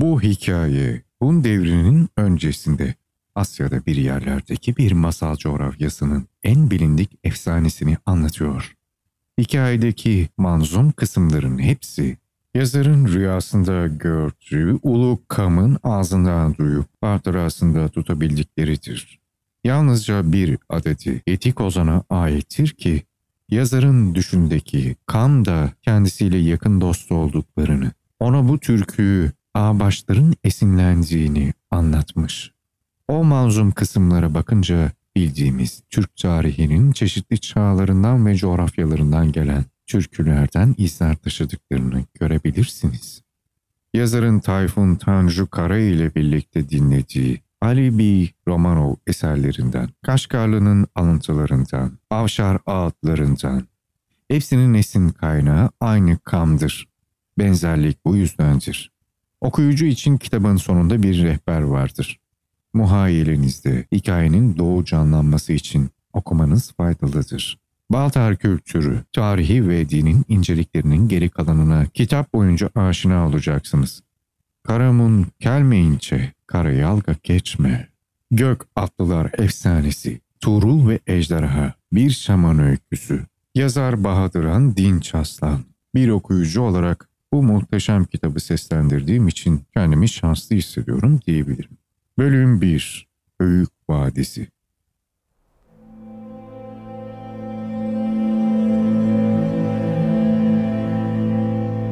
Bu hikaye Hun devrinin öncesinde Asya'da bir yerlerdeki bir masal coğrafyasının en bilindik efsanesini anlatıyor. Hikayedeki manzum kısımların hepsi yazarın rüyasında gördüğü Ulu Kam'ın ağzından duyup hatırasında tutabildikleridir. Yalnızca bir adeti Etik Ozan'a aittir ki yazarın düşündeki Kam da kendisiyle yakın dost olduklarını, ona bu türküyü ağaçların esinlendiğini anlatmış. O manzum kısımlara bakınca bildiğimiz Türk tarihinin çeşitli çağlarından ve coğrafyalarından gelen türkülerden izler taşıdıklarını görebilirsiniz. Yazarın Tayfun Tanju Kara ile birlikte dinlediği Ali B. Romanov eserlerinden, Kaşgarlı'nın alıntılarından, Avşar ağıtlarından, hepsinin esin kaynağı aynı kamdır. Benzerlik bu yüzdendir. Okuyucu için kitabın sonunda bir rehber vardır. Muhayilenizde hikayenin doğu canlanması için okumanız faydalıdır. Baltar kültürü, tarihi ve dinin inceliklerinin geri kalanına kitap boyunca aşina olacaksınız. Karamun gelmeyince karayalga geçme. Gök atlılar efsanesi, Tuğrul ve Ejderha, bir şaman öyküsü. Yazar Bahadıran Dinç Aslan. Bir okuyucu olarak bu muhteşem kitabı seslendirdiğim için kendimi şanslı hissediyorum diyebilirim. Bölüm 1 Öğük Vadisi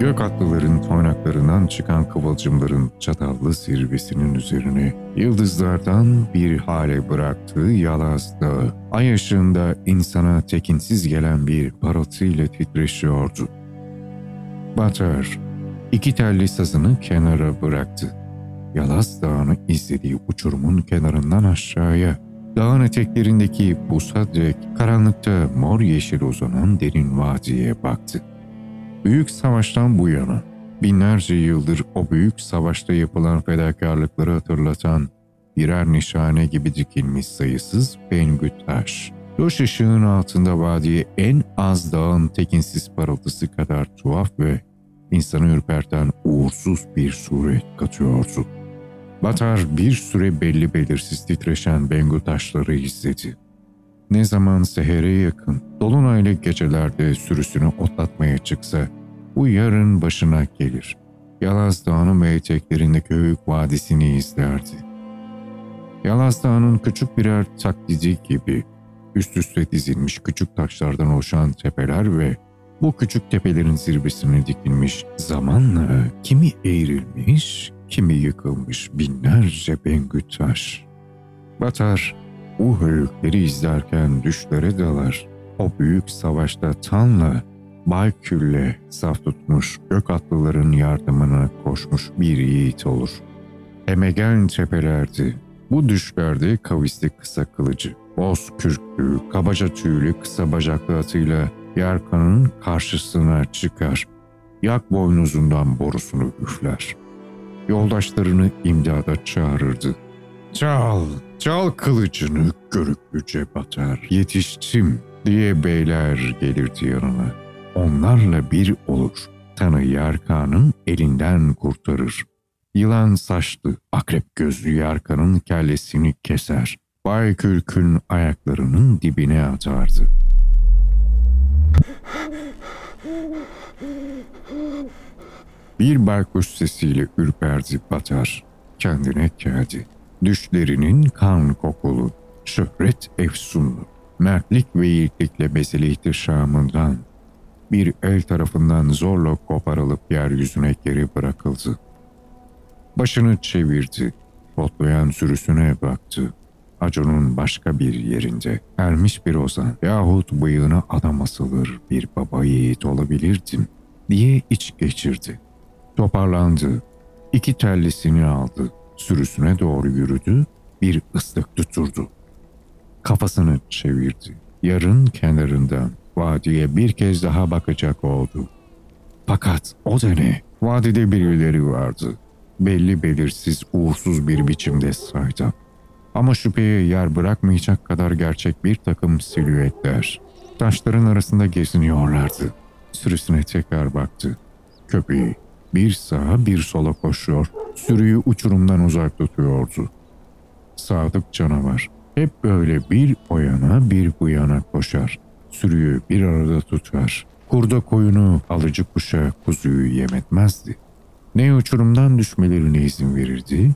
Gök atlıların toynaklarından çıkan kıvılcımların çatallı zirvesinin üzerine yıldızlardan bir hale bıraktığı Yalaz Dağı, ay ışığında insana tekinsiz gelen bir parıltıyla titreşiyordu. Batar, iki telli sazını kenara bıraktı. Yalaz Dağı'nı izlediği uçurumun kenarından aşağıya, dağın eteklerindeki busa dek karanlıkta mor yeşil uzanan derin vadiye baktı. Büyük savaştan bu yana binlerce yıldır o büyük savaşta yapılan fedakarlıkları hatırlatan birer nişane gibi dikilmiş sayısız pengü taş. Loş ışığın altında vadiye en az dağın tekinsiz parıltısı kadar tuhaf ve insanı ürperten uğursuz bir suret katıyordu. Batar bir süre belli belirsiz titreşen bengü taşları izledi. Ne zaman sehere yakın, dolunaylı gecelerde sürüsünü otlatmaya çıksa, bu yarın başına gelir. Yalaz Dağı'nın ve eteklerindeki Höyük Vadisi'ni izlerdi. Yalaz Dağı'nın küçük birer taklidi gibi üst üste dizilmiş küçük taşlardan oluşan tepeler ve bu küçük tepelerin zirvesine dikilmiş zamanla kimi eğrilmiş, kimi yıkılmış binlerce bengü taş. Batar, bu höyükleri izlerken düşlere dalar. O büyük savaşta Tan'la, Baykül'le saf tutmuş gök atlıların yardımına koşmuş bir yiğit olur. Emegen tepelerdi. Bu düşlerde kavisli kısa kılıcı, boz kürklü, kabaca tüylü kısa bacaklı atıyla Yarkan'ın karşısına çıkar. Yak boynuzundan borusunu üfler. Yoldaşlarını imdada çağırırdı. Çal, çal kılıcını görüklüce batar. Yetiştim diye beyler gelirdi yanına. Onlarla bir olur. Tanı Yarkan'ın elinden kurtarır. Yılan saçlı, akrep gözlü Yarkan'ın kellesini keser. Baykürk'ün ayaklarının dibine atardı. Bir baykuş sesiyle ürperdi batar. Kendine geldi. Düşlerinin kan kokulu, şöhret efsunlu, mertlik ve yiğitlikle beseli ihtişamından bir el tarafından zorla koparılıp yeryüzüne geri bırakıldı. Başını çevirdi, potlayan sürüsüne baktı. Acun'un başka bir yerinde ermiş bir ozan yahut bıyığına adam asılır bir baba yiğit olabilirdim diye iç geçirdi. Toparlandı, iki tellisini aldı, sürüsüne doğru yürüdü, bir ıslık tuturdu. Kafasını çevirdi, yarın kenarından vadiye bir kez daha bakacak oldu. Fakat o da ne? Vadide birileri vardı. Belli belirsiz, uğursuz bir biçimde saydı. Ama şüpheye yer bırakmayacak kadar gerçek bir takım silüetler. Taşların arasında geziniyorlardı. Sürüsüne tekrar baktı. Köpeği bir sağa bir sola koşuyor, Sürüyü uçurumdan uzak tutuyordu. Sadık canavar hep böyle bir o yana bir bu yana koşar. Sürüyü bir arada tutar. Kurda koyunu alıcı kuşa kuzuyu yemetmezdi. Ne uçurumdan düşmelerine izin verirdi,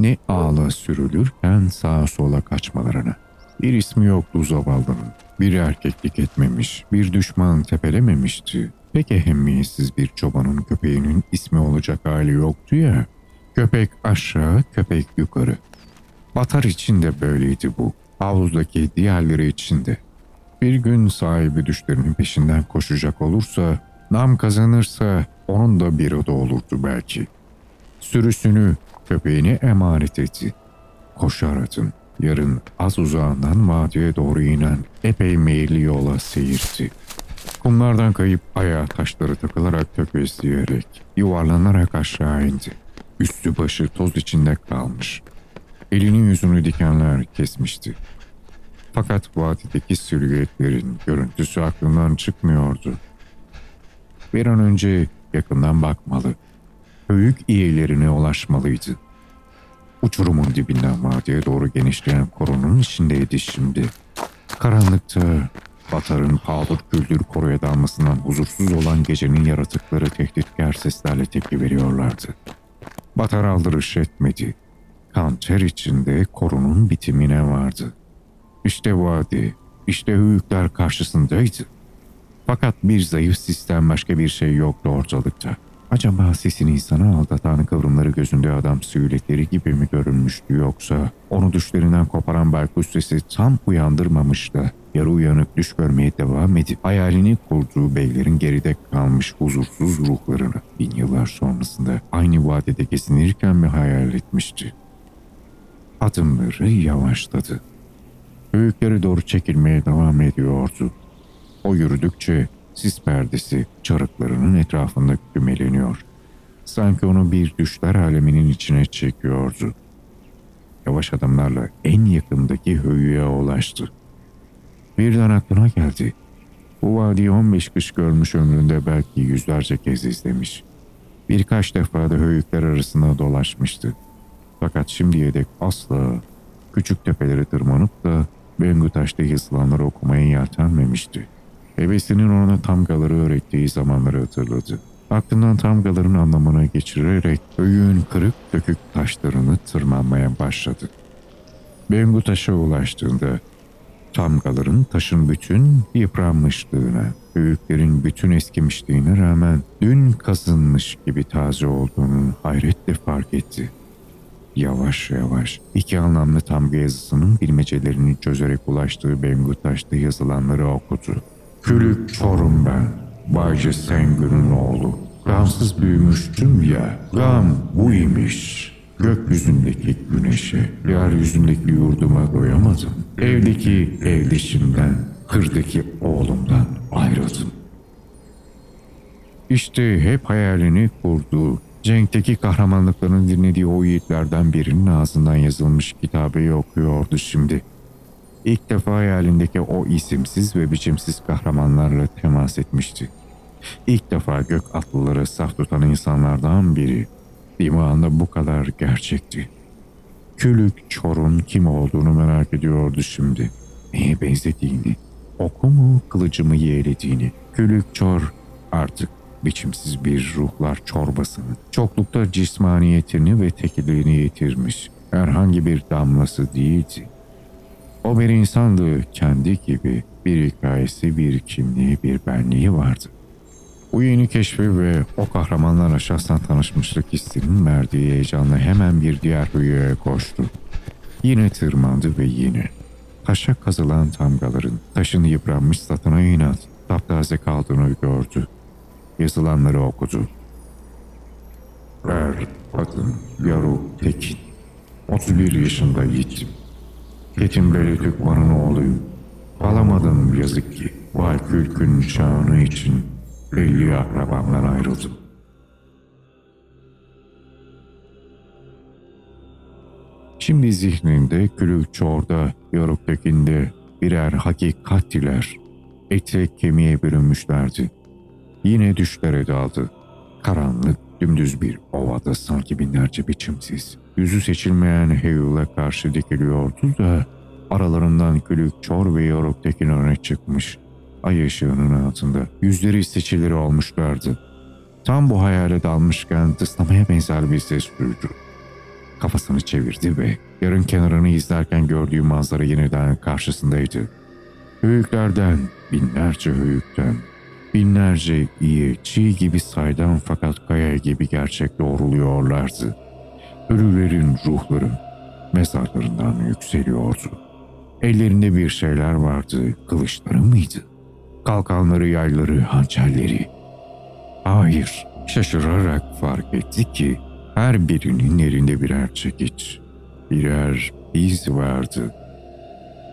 ne ağla sürülürken sağa sola kaçmalarına. Bir ismi yoktu zavallının. Bir erkeklik etmemiş, bir düşman tepelememişti. Pek ehemmiyetsiz bir çobanın köpeğinin ismi olacak hali yoktu ya. Köpek aşağı, köpek yukarı. Batar için de böyleydi bu. Havuzdaki diğerleri için de. Bir gün sahibi düşlerinin peşinden koşacak olursa, nam kazanırsa onun da bir oda olurdu belki. Sürüsünü köpeğine emanet etti. Koşar atın. Yarın az uzağından vadiye doğru inen epey meyilli yola seyirtti. Kumlardan kayıp ayağa taşları takılarak tökezleyerek, yuvarlanarak aşağı indi. Üstü başı toz içinde kalmış. Elinin yüzünü dikenler kesmişti. Fakat vadideki silüetlerin görüntüsü aklından çıkmıyordu. Bir an önce yakından bakmalı. Höyük iyilerine ulaşmalıydı. Uçurumun dibinden vadiye doğru genişleyen korunun içindeydi şimdi. Karanlıkta Batar'ın paldır küldür koruya dalmasından huzursuz olan gecenin yaratıkları tehditkar seslerle tepki veriyorlardı. Batar aldırış etmedi. Kan ter içinde korunun bitimine vardı. İşte vadi, işte hüyükler karşısındaydı. Fakat bir zayıf sistem başka bir şey yoktu ortalıkta. Acaba sesini insana aldatan kıvrımları gözünde adam süğletleri gibi mi görünmüştü yoksa onu düşlerinden koparan baykuş sesi tam uyandırmamış da yarı uyanık düş görmeye devam edip hayalini kurduğu beylerin geride kalmış huzursuz ruhlarını bin yıllar sonrasında aynı vadede gezinirken mi hayal etmişti? Adımları yavaşladı. Öğütlere doğru çekilmeye devam ediyordu. O yürüdükçe sis perdesi çarıklarının etrafında kümeleniyor. Sanki onu bir düşler aleminin içine çekiyordu. Yavaş adımlarla en yakındaki höyüye ulaştı. Birden aklına geldi. Bu vadiyi 15 kış görmüş ömründe belki yüzlerce kez izlemiş. Birkaç defa da höyükler arasında dolaşmıştı. Fakat şimdiye dek asla küçük tepelere tırmanıp da Bengü taşta yazılanları okumaya yeltenmemişti. Hevesinin ona tamgaları öğrettiği zamanları hatırladı. Aklından tamgaların anlamına geçirerek öğün kırık dökük taşlarını tırmanmaya başladı. Bengu taşa ulaştığında tamgaların taşın bütün yıpranmışlığına, büyüklerin bütün eskimişliğine rağmen dün kazınmış gibi taze olduğunu hayretle fark etti. Yavaş yavaş iki anlamlı tamga yazısının bilmecelerini çözerek ulaştığı Bengu taşta yazılanları okudu. Külük Çorum ben, Bayce Sengül'ün oğlu. Gamsız büyümüştüm ya, gam bu imiş. Gökyüzündeki güneşe, yeryüzündeki yurduma doyamadım. Evdeki evleşimden, kırdaki oğlumdan ayrıldım. İşte hep hayalini kurduğu, Cenk'teki kahramanlıklarını dinlediği o yiğitlerden birinin ağzından yazılmış kitabı okuyordu şimdi. İlk defa hayalindeki o isimsiz ve biçimsiz kahramanlarla temas etmişti. İlk defa gök atlıları saf tutan insanlardan biri. Dimağında bu kadar gerçekti. Külük Çor'un kim olduğunu merak ediyordu şimdi. Neye benzediğini, oku mu kılıcı mı yeğlediğini. Külük Çor artık biçimsiz bir ruhlar çorbasını, çoklukta cismaniyetini ve tekiliğini yitirmiş. Herhangi bir damlası değildi. O bir insandı kendi gibi bir hikayesi, bir kimliği, bir benliği vardı. Bu yeni keşfi ve o kahramanlarla şahsen tanışmışlık hissinin verdiği heyecanla hemen bir diğer hüyeye koştu. Yine tırmandı ve yine. Taşa kazılan tamgaların taşın yıpranmış satına inat taptaze kaldığını gördü. Yazılanları okudu. Er, kadın, yaru, tekin. 31 yaşında. Yetim Beli Türkman'ın oğluyum. Alamadım yazık ki. Vay kürkün şanı için belli akrabamdan ayrıldım. Şimdi zihninde Külük Çor'da, Yoruk'takinde birer hakikattiler. Ete kemiğe bürünmüşlerdi. Yine düşlere daldı. Karanlık Dümdüz bir ovada sanki binlerce biçimsiz, yüzü seçilmeyen heyula karşı dikiliyordu da aralarından külük, çor ve yoruk tekin öne çıkmış. Ay ışığının altında yüzleri seçilir olmuşlardı. Tam bu hayale dalmışken tıslamaya benzer bir ses duydu. Kafasını çevirdi ve yarın kenarını izlerken gördüğü manzara yeniden karşısındaydı. Höyüklerden, binlerce höyükten, binlerce iyi, çiğ gibi saydam fakat kaya gibi gerçek doğruluyorlardı. Ölülerin ruhları mezarlarından yükseliyordu. Ellerinde bir şeyler vardı, kılıçları mıydı? Kalkanları, yayları, hançerleri. Hayır, şaşırarak fark etti ki her birinin elinde birer çekiç, birer iz vardı.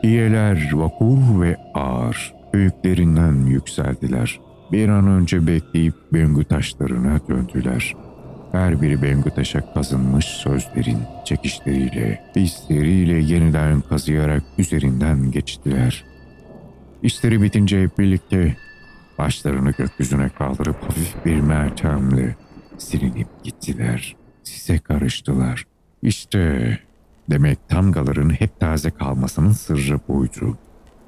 İyeler vakur ve ağır, büyüklerinden yükseldiler. Bir an önce bekleyip bengü taşlarına döndüler. Her biri bengü taşa kazınmış sözlerin çekişleriyle, hisleriyle yeniden kazıyarak üzerinden geçtiler. İşleri bitince hep birlikte başlarını gökyüzüne kaldırıp hafif bir mertemle silinip gittiler. Size karıştılar. İşte demek tamgaların hep taze kalmasının sırrı buydu.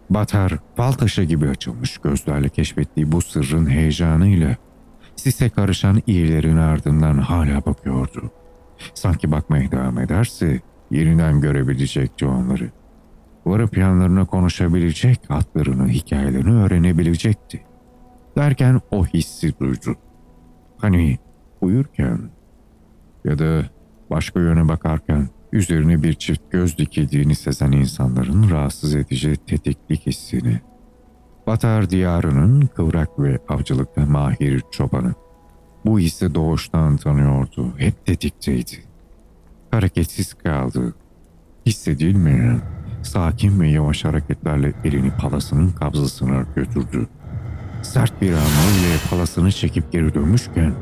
Batar, fal taşı gibi açılmış gözlerle keşfettiği bu sırrın heyecanıyla sise karışan iyilerin ardından hala bakıyordu. Sanki bakmaya devam ederse yeniden görebilecekti onları. Varıp yanlarına konuşabilecek, atlarını, hikayelerini öğrenebilecekti. Derken o hissi duydu. Hani uyurken ya da başka yöne bakarken üzerine bir çift göz dikildiğini sezen insanların rahatsız edici tetiklik hissini. Batar diyarının kıvrak ve avcılıkta mahir çobanı. Bu hissi doğuştan tanıyordu, hep tetikteydi. Hareketsiz kaldı. Hissedilmeyen, sakin ve yavaş hareketlerle elini palasının kabzasına götürdü. Sert bir hamle ile palasını çekip geri dönmüşken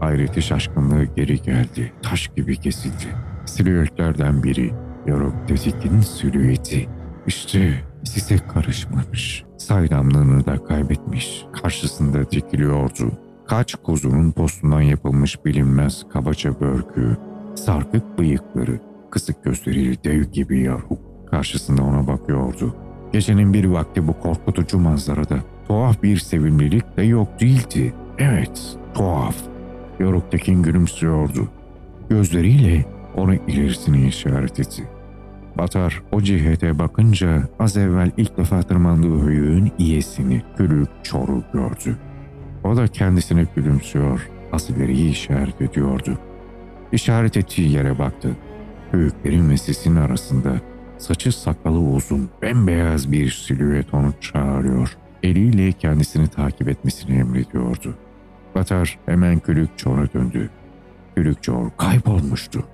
hayreti şaşkınlığı geri geldi. Taş gibi kesildi. Silüetlerden biri Yorok Tetik'in silüeti. İşte size karışmamış. Saydamlığını da kaybetmiş. Karşısında dikiliyordu. Kaç kuzunun postundan yapılmış bilinmez kabaca börkü, sarkık bıyıkları, kısık gözleriyle dev gibi yaruk karşısında ona bakıyordu. Gecenin bir vakti bu korkutucu manzarada tuhaf bir sevimlilik de yok değildi. Evet, tuhaf. Yoruk Tekin gülümsüyordu. Gözleriyle onu ilerisini işaret etti. Batar o cihete bakınca az evvel ilk defa tırmandığı höyüğün iyesini, külük çoru gördü. O da kendisine gülümsüyor, az ileriyi işaret ediyordu. İşaret ettiği yere baktı. Höyüklerin ve sisin arasında saçı sakalı uzun, bembeyaz bir silüet onu çağırıyor. Eliyle kendisini takip etmesini emrediyordu. Batar hemen külük çora döndü. Külük çor kaybolmuştu.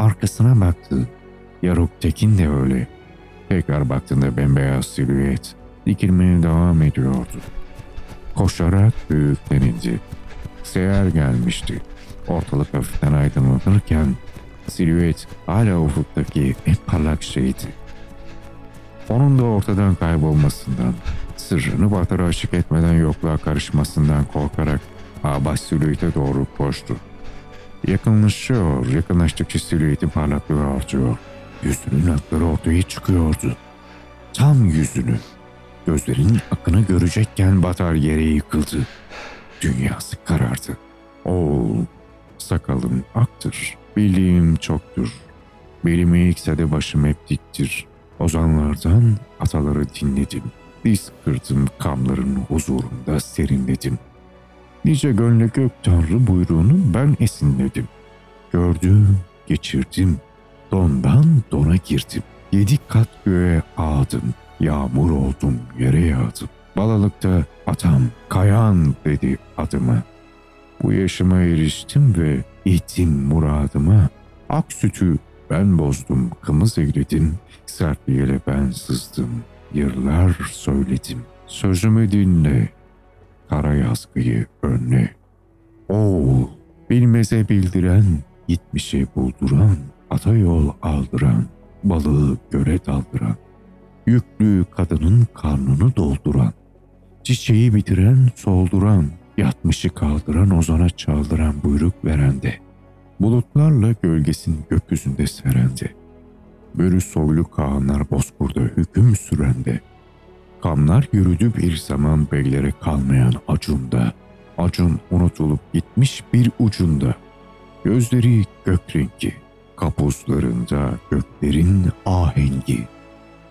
Arkasına baktı. Yaruk Tekin de öyle. Tekrar baktığında bembeyaz silüet dikilmeye devam ediyordu. Koşarak büyükten indi. Seher gelmişti. Ortalık hafiften aydınlanırken silüet hala ufuktaki en parlak şeydi. Onun da ortadan kaybolmasından, sırrını Batar'a açık etmeden yokluğa karışmasından korkarak Abbas silüete doğru koştu. Yakınlaşıyor, yakınlaştıkça silüetin parlaklığı artıyor. Yüzünün akları ortaya çıkıyordu. Tam yüzünü. Gözlerinin akını görecekken Batar yere yıkıldı. Dünyası karardı. Oğul, sakalım aktır, bildiğim çoktur. Belimi eğikse de başım hep diktir. Ozanlardan ataları dinledim. Diz kırdım kamların huzurunda serinledim. Nice gönle gök tanrı buyruğunu ben esinledim. Gördüm, geçirdim. Dondan dona girdim. Yedi kat göğe ağdım. Yağmur oldum, yere yağdım. Balalıkta atam, kayan dedi adıma. Bu yaşıma eriştim ve ittim muradıma. Ak sütü ben bozdum, kımız eyledim. Sertliğiyle ben sızdım, yıllar söyledim. Sözümü dinle, kara yazgıyı önle. Oğul, bilmeze bildiren, gitmişe bulduran, ata yol aldıran, balığı göre daldıran, yüklü kadının karnını dolduran, çiçeği bitiren, solduran, Yatmışı kaldıran ozana çaldıran buyruk verende. Bulutlarla gölgesini gökyüzünde serende. Börü soylu kağanlar bozkurda hüküm sürende. Kamlar yürüdü bir zaman beylere kalmayan acunda. Acun unutulup gitmiş bir ucunda. Gözleri gök rengi, kapuzlarında göklerin ahengi.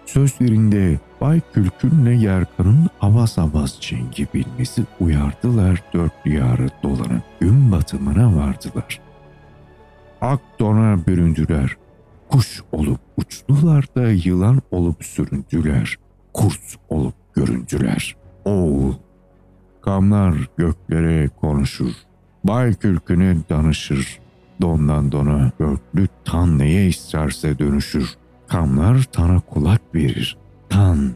Sözlerinde Bay Külkün'le Yerkan'ın avaz avaz cengi bilmesi uyardılar dört diyarı dolanıp gün batımına vardılar. Ak dona büründüler, kuş olup uçtular da yılan olup süründüler, kurt olup göründüler. Oğul, kamlar göklere konuşur, Bay Külkün'e danışır, dondan dona örtlü tan neye isterse dönüşür. Kamlar tana kulak verir. Tan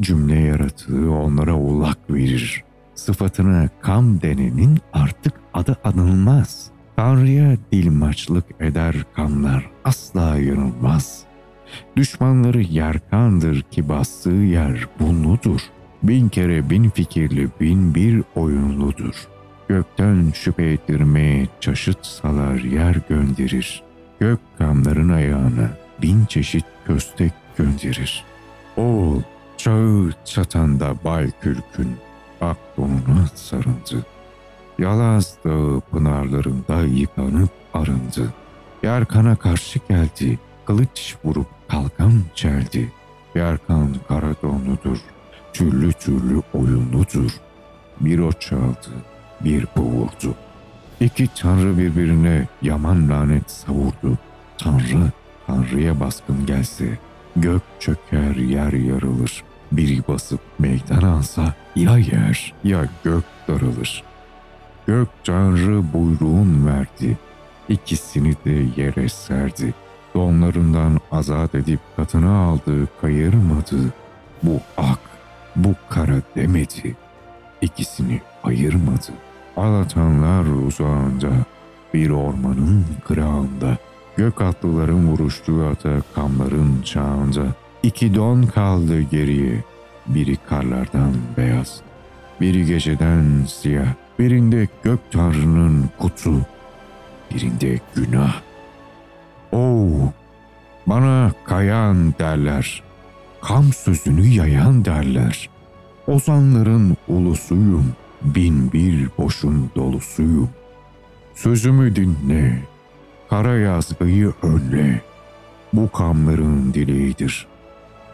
cümle yaratığı onlara ulak verir. Sıfatına kam denenin artık adı anılmaz. Tanrı'ya dilmaçlık eder kamlar asla yanılmaz. Düşmanları yerkandır ki bastığı yer bunludur. Bin kere bin fikirli bin bir oyunludur. Gökten şüphe ettirmeye çaşıt salar yer gönderir. Gök kamların ayağına bin çeşit köstek gönderir. Oğul çağı çatanda bay kürkün ak donuna sarındı. Yalaz dağı pınarlarında yıkanıp arındı. Yarkana karşı geldi, kılıç vurup kalkan çeldi. Yarkan kara donludur, türlü türlü oyunludur. Bir o çaldı, bir bu vurdu. İki tanrı birbirine yaman lanet savurdu. Tanrı, tanrıya baskın gelse, gök çöker yer yarılır. Biri basıp meydan alsa ya yer ya gök daralır. Gök tanrı buyruğun verdi. İkisini de yere serdi. Donlarından azat edip katına aldı, kayırmadı. Bu ak, bu kara demedi. İkisini ayırmadı. Alatanlar uzağında, bir ormanın kırağında, gök atlıların vuruştuğu ata kamların çağında, iki don kaldı geriye, biri karlardan beyaz, biri geceden siyah, birinde gök tanrının kutu, birinde günah. Oo, bana kayan derler, kam sözünü yayan derler. Ozanların ulusuyum, bin bir boşun dolusuyum. Sözümü dinle, kara yazgıyı önle. Bu kamların dileğidir.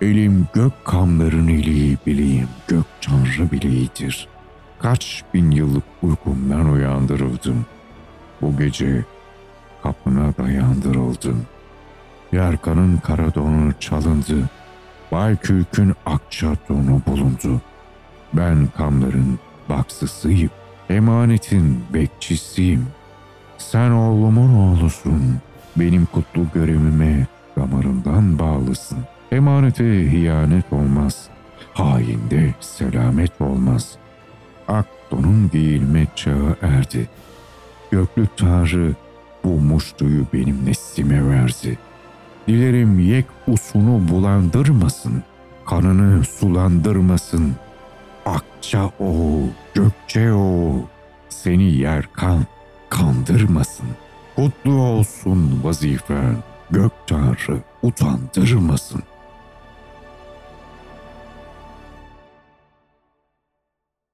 Elim gök kamların eli bileyim, gök tanrı bileğidir. Kaç bin yıllık uykumdan uyandırıldım. Bu gece kapına dayandırıldım. Yarkanın kara donu çalındı. Bay Kürk'ün akça donu bulundu. Ben kamların baksısıyım. Emanetin bekçisiyim. Sen oğlumun oğlusun. Benim kutlu görevime damarından bağlısın. Emanete hiyanet olmaz. Hainde selamet olmaz. Ak donun giyilme çağı erdi. Göklü Tanrı bu muştuyu benim neslime verdi. Dilerim yek usunu bulandırmasın, kanını sulandırmasın. Akça o, gökçe o, seni yer kan, kandırmasın. Kutlu olsun vazifen, gök tanrı utandırmasın.''